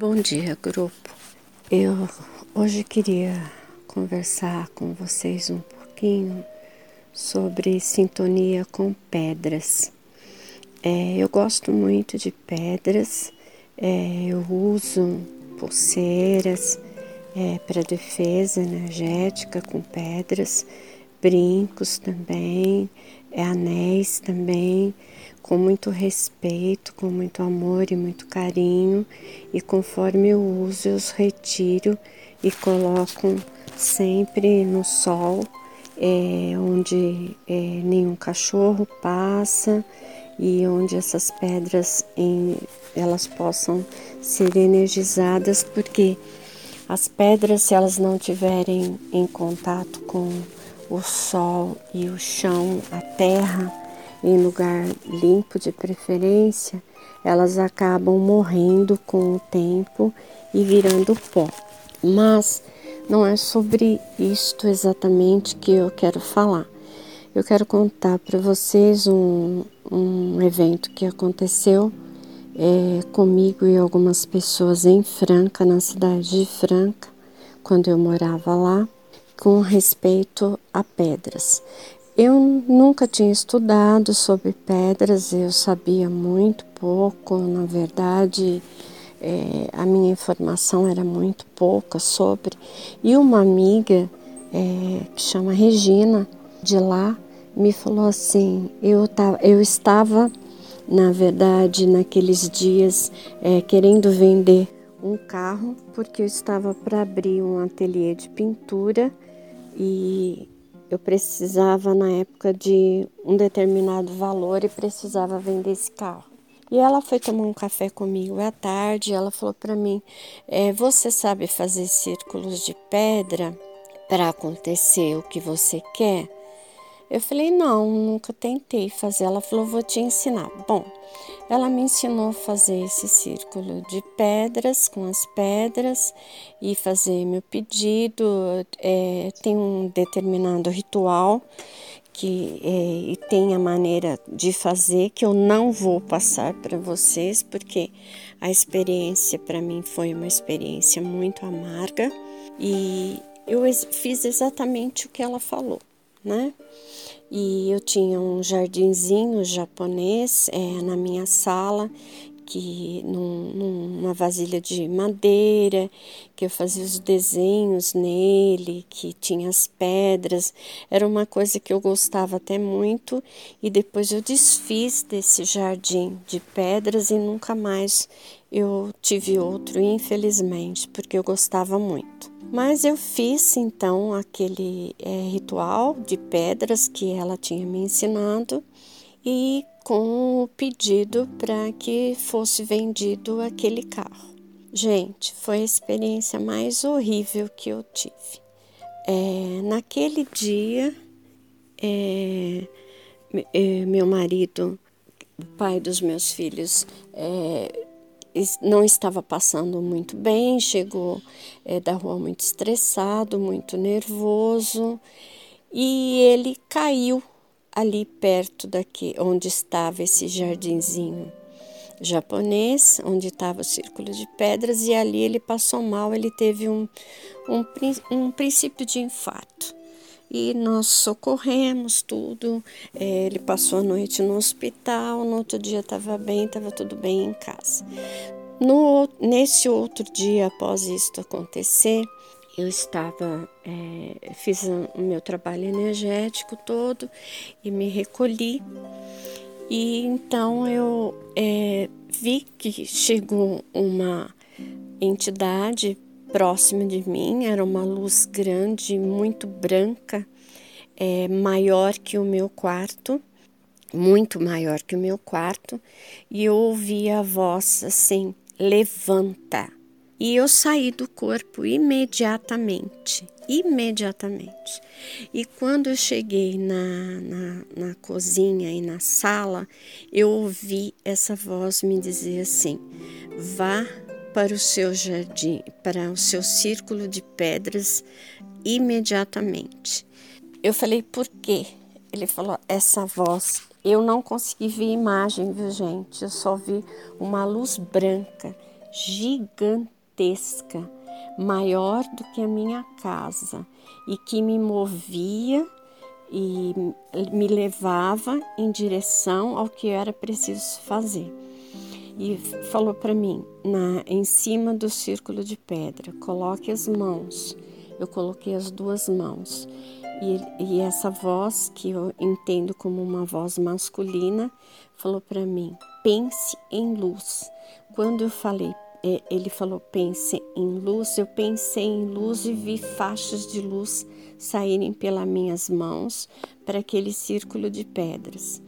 Bom dia, grupo. Eu hoje queria conversar com vocês um pouquinho sobre sintonia com pedras. É, eu gosto muito de pedras, é, eu uso pulseiras é, para defesa energética com pedras, brincos também, é, anéis também com muito respeito, com muito amor e muito carinho, e conforme eu uso, eu os retiro e coloco sempre no sol, é, onde é, nenhum cachorro passa e onde essas pedras em, elas possam ser energizadas, porque as pedras, se elas não tiverem em contato com o sol e o chão, a terra, em lugar limpo de preferência, elas acabam morrendo com o tempo e virando pó. Mas não é sobre isto exatamente que eu quero falar. Eu quero contar para vocês um, um evento que aconteceu é, comigo e algumas pessoas em Franca, na cidade de Franca, quando eu morava lá, com respeito a pedras. Eu nunca tinha estudado sobre pedras, eu sabia muito pouco, na verdade, é, a minha informação era muito pouca sobre. E uma amiga é, que chama Regina, de lá, me falou assim: eu, tava, eu estava, na verdade, naqueles dias, é, querendo vender um carro, porque eu estava para abrir um ateliê de pintura e eu precisava na época de um determinado valor e precisava vender esse carro. E ela foi tomar um café comigo à tarde. ela falou para mim: é, Você sabe fazer círculos de pedra para acontecer o que você quer? Eu falei: Não, nunca tentei fazer. Ela falou: Vou te ensinar. Bom, ela me ensinou a fazer esse círculo de pedras com as pedras e fazer meu pedido. É, tem um determinado ritual que é, e tem a maneira de fazer que eu não vou passar para vocês porque a experiência para mim foi uma experiência muito amarga e eu fiz exatamente o que ela falou, né? E eu tinha um jardinzinho japonês é, na minha sala, que num, numa vasilha de madeira, que eu fazia os desenhos nele, que tinha as pedras. Era uma coisa que eu gostava até muito. E depois eu desfiz desse jardim de pedras e nunca mais eu tive outro, infelizmente, porque eu gostava muito. Mas eu fiz então aquele é, ritual de pedras que ela tinha me ensinado e com o pedido para que fosse vendido aquele carro. Gente, foi a experiência mais horrível que eu tive. É, naquele dia, é, é meu marido, o pai dos meus filhos, é, não estava passando muito bem, chegou é, da rua muito estressado, muito nervoso, e ele caiu ali perto daqui onde estava esse jardinzinho japonês, onde estava o círculo de pedras, e ali ele passou mal, ele teve um, um, um princípio de infarto e nós socorremos tudo. É, ele passou a noite no hospital, no outro dia estava bem, estava tudo bem em casa. No, nesse outro dia, após isso acontecer, eu estava, é, fiz o meu trabalho energético todo e me recolhi. E então eu é, vi que chegou uma entidade próximo de mim, era uma luz grande, muito branca, é, maior que o meu quarto, muito maior que o meu quarto, e eu ouvi a voz assim: levanta. E eu saí do corpo imediatamente, imediatamente. E quando eu cheguei na, na, na, cozinha e na sala, eu ouvi essa voz me dizer assim: vá para o seu jardim, para o seu círculo de pedras imediatamente. Eu falei, por quê? Ele falou, essa voz. Eu não consegui ver imagem, viu, gente? Eu só vi uma luz branca gigantesca, maior do que a minha casa e que me movia e me levava em direção ao que era preciso fazer. E falou para mim, na, em cima do círculo de pedra, coloque as mãos. Eu coloquei as duas mãos. E, e essa voz, que eu entendo como uma voz masculina, falou para mim: pense em luz. Quando eu falei é, ele falou: pense em luz. Eu pensei em luz e vi faixas de luz saírem pelas minhas mãos para aquele círculo de pedras.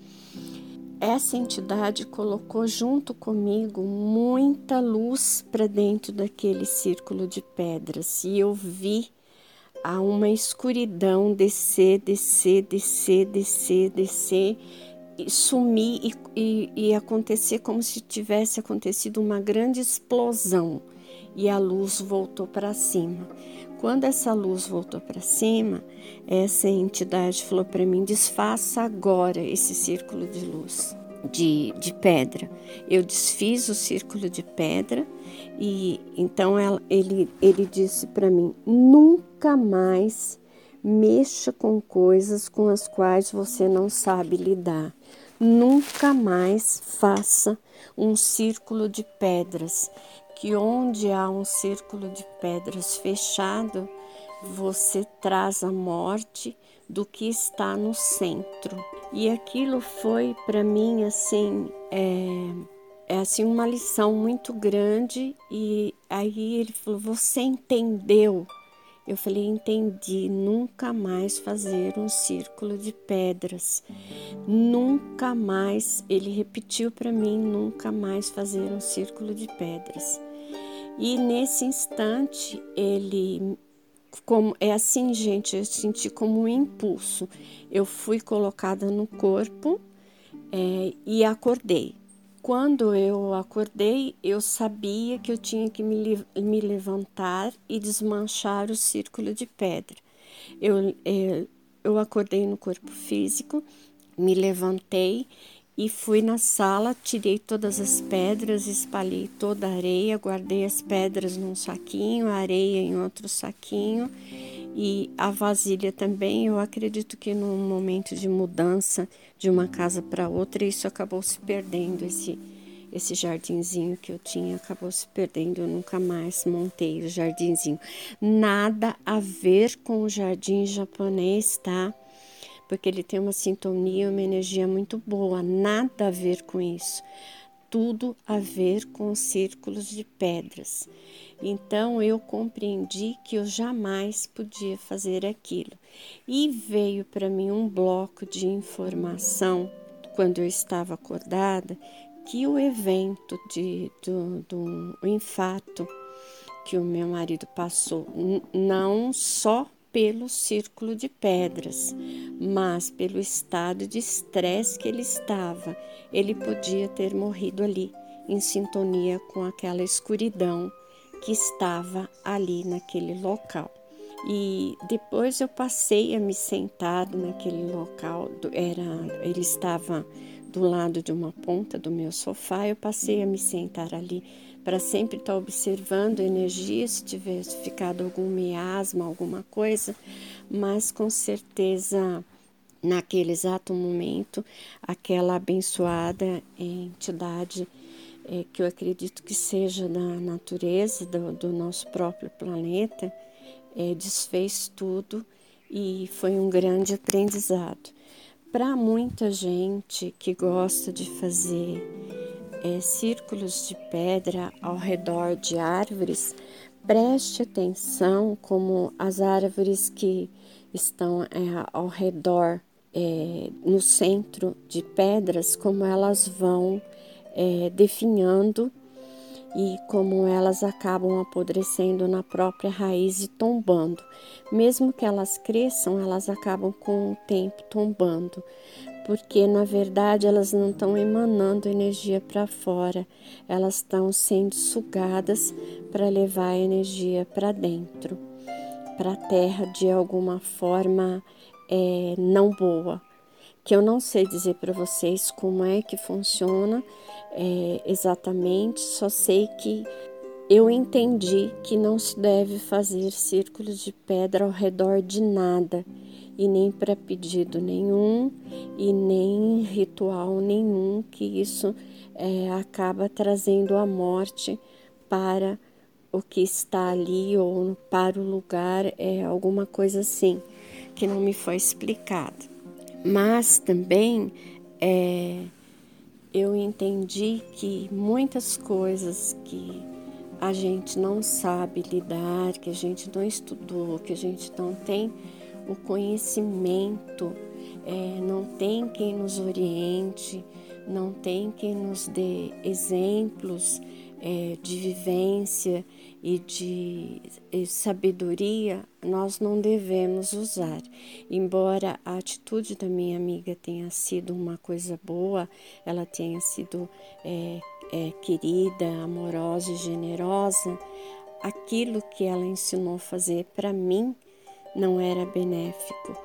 Essa entidade colocou junto comigo muita luz para dentro daquele círculo de pedras e eu vi a uma escuridão descer, descer, descer, descer, descer sumir e, e, e acontecer como se tivesse acontecido uma grande explosão e a luz voltou para cima. Quando essa luz voltou para cima, essa entidade falou para mim: desfaça agora esse círculo de luz, de, de pedra. Eu desfiz o círculo de pedra e então ela, ele, ele disse para mim: nunca mais mexa com coisas com as quais você não sabe lidar. Nunca mais faça um círculo de pedras, que onde há um círculo de pedras fechado, você traz a morte do que está no centro. E aquilo foi para mim assim, é, é assim uma lição muito grande. E aí ele falou: Você entendeu eu falei, entendi, nunca mais fazer um círculo de pedras. Nunca mais, ele repetiu para mim, nunca mais fazer um círculo de pedras. E nesse instante, ele como é assim, gente, eu senti como um impulso. Eu fui colocada no corpo é, e acordei. Quando eu acordei, eu sabia que eu tinha que me, me levantar e desmanchar o círculo de pedra. Eu, é, eu acordei no corpo físico, me levantei e fui na sala, tirei todas as pedras, espalhei toda a areia, guardei as pedras num saquinho, a areia em outro saquinho e a vasilha também. Eu acredito que no momento de mudança de uma casa para outra, isso acabou se perdendo. Esse, esse jardinzinho que eu tinha acabou se perdendo. Eu nunca mais montei o jardinzinho. Nada a ver com o jardim japonês, tá? Porque ele tem uma sintonia, uma energia muito boa. Nada a ver com isso tudo a ver com círculos de pedras. Então eu compreendi que eu jamais podia fazer aquilo. E veio para mim um bloco de informação quando eu estava acordada que o evento de, do, do infarto que o meu marido passou não só pelo círculo de pedras, mas pelo estado de estresse que ele estava. Ele podia ter morrido ali, em sintonia com aquela escuridão que estava ali naquele local. E depois eu passei a me sentar naquele local, era, ele estava do lado de uma ponta do meu sofá, eu passei a me sentar ali para sempre estar tá observando energia, se tivesse ficado algum miasma, alguma coisa, mas com certeza naquele exato momento, aquela abençoada entidade é, que eu acredito que seja da natureza do, do nosso próprio planeta, é, desfez tudo e foi um grande aprendizado. Para muita gente que gosta de fazer é, círculos de pedra ao redor de árvores, preste atenção como as árvores que estão é, ao redor, é, no centro de pedras, como elas vão é, definhando e como elas acabam apodrecendo na própria raiz e tombando. Mesmo que elas cresçam, elas acabam com o tempo tombando, porque na verdade elas não estão emanando energia para fora, elas estão sendo sugadas para levar a energia para dentro, para a terra de alguma forma é, não boa. Que eu não sei dizer para vocês como é que funciona é, exatamente, só sei que eu entendi que não se deve fazer círculos de pedra ao redor de nada, e nem para pedido nenhum, e nem ritual nenhum, que isso é, acaba trazendo a morte para o que está ali ou para o lugar, é alguma coisa assim que não me foi explicado. Mas também é, eu entendi que muitas coisas que a gente não sabe lidar, que a gente não estudou, que a gente não tem o conhecimento, é, não tem quem nos oriente, não tem quem nos dê exemplos é, de vivência e de sabedoria, nós não devemos usar. Embora a atitude da minha amiga tenha sido uma coisa boa, ela tenha sido é, é, querida, amorosa e generosa, aquilo que ela ensinou a fazer para mim não era benéfico.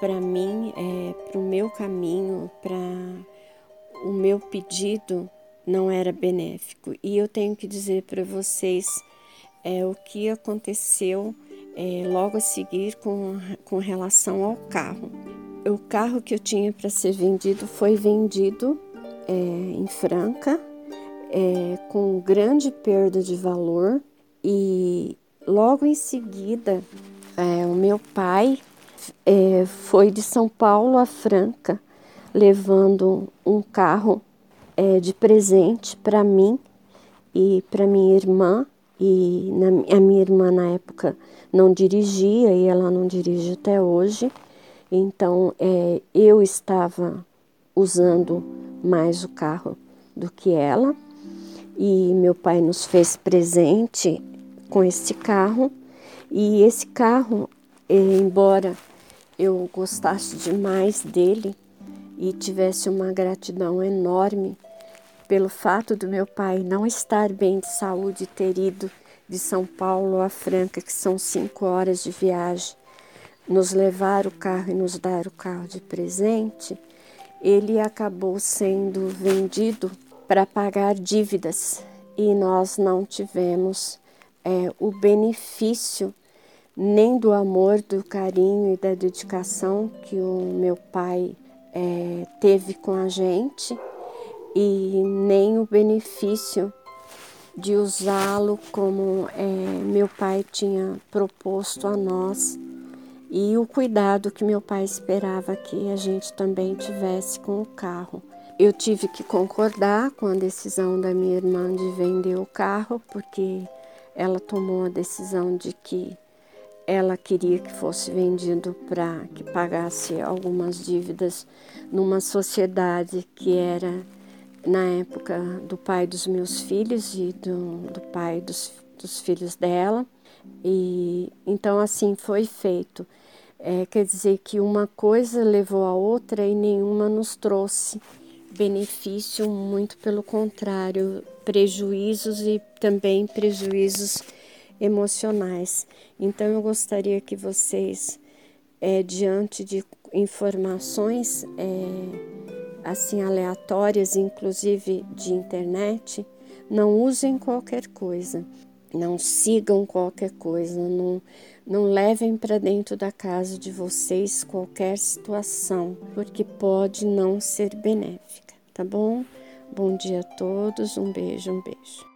Para mim, é, para o meu caminho, para o meu pedido, não era benéfico. E eu tenho que dizer para vocês é, o que aconteceu é, logo a seguir com, com relação ao carro. O carro que eu tinha para ser vendido foi vendido é, em Franca, é, com grande perda de valor, e logo em seguida é, o meu pai é, foi de São Paulo a Franca levando um carro de presente para mim e para minha irmã. E na, a minha irmã na época não dirigia e ela não dirige até hoje, então é, eu estava usando mais o carro do que ela. E meu pai nos fez presente com esse carro e esse carro, é, embora eu gostasse demais dele e tivesse uma gratidão enorme pelo fato do meu pai não estar bem de saúde e ter ido de São Paulo a Franca, que são cinco horas de viagem, nos levar o carro e nos dar o carro de presente, ele acabou sendo vendido para pagar dívidas. E nós não tivemos é, o benefício nem do amor, do carinho e da dedicação que o meu pai é, teve com a gente e nem o benefício de usá-lo como é, meu pai tinha proposto a nós e o cuidado que meu pai esperava que a gente também tivesse com o carro. Eu tive que concordar com a decisão da minha irmã de vender o carro, porque ela tomou a decisão de que ela queria que fosse vendido para que pagasse algumas dívidas numa sociedade que era na época do pai dos meus filhos e do, do pai dos, dos filhos dela. E então assim foi feito. É, quer dizer que uma coisa levou a outra e nenhuma nos trouxe benefício, muito pelo contrário, prejuízos e também prejuízos emocionais. Então eu gostaria que vocês, é, diante de informações, é, assim aleatórias, inclusive de internet, não usem qualquer coisa, não sigam qualquer coisa, não, não levem para dentro da casa de vocês qualquer situação, porque pode não ser benéfica, tá bom? Bom dia a todos, um beijo, um beijo.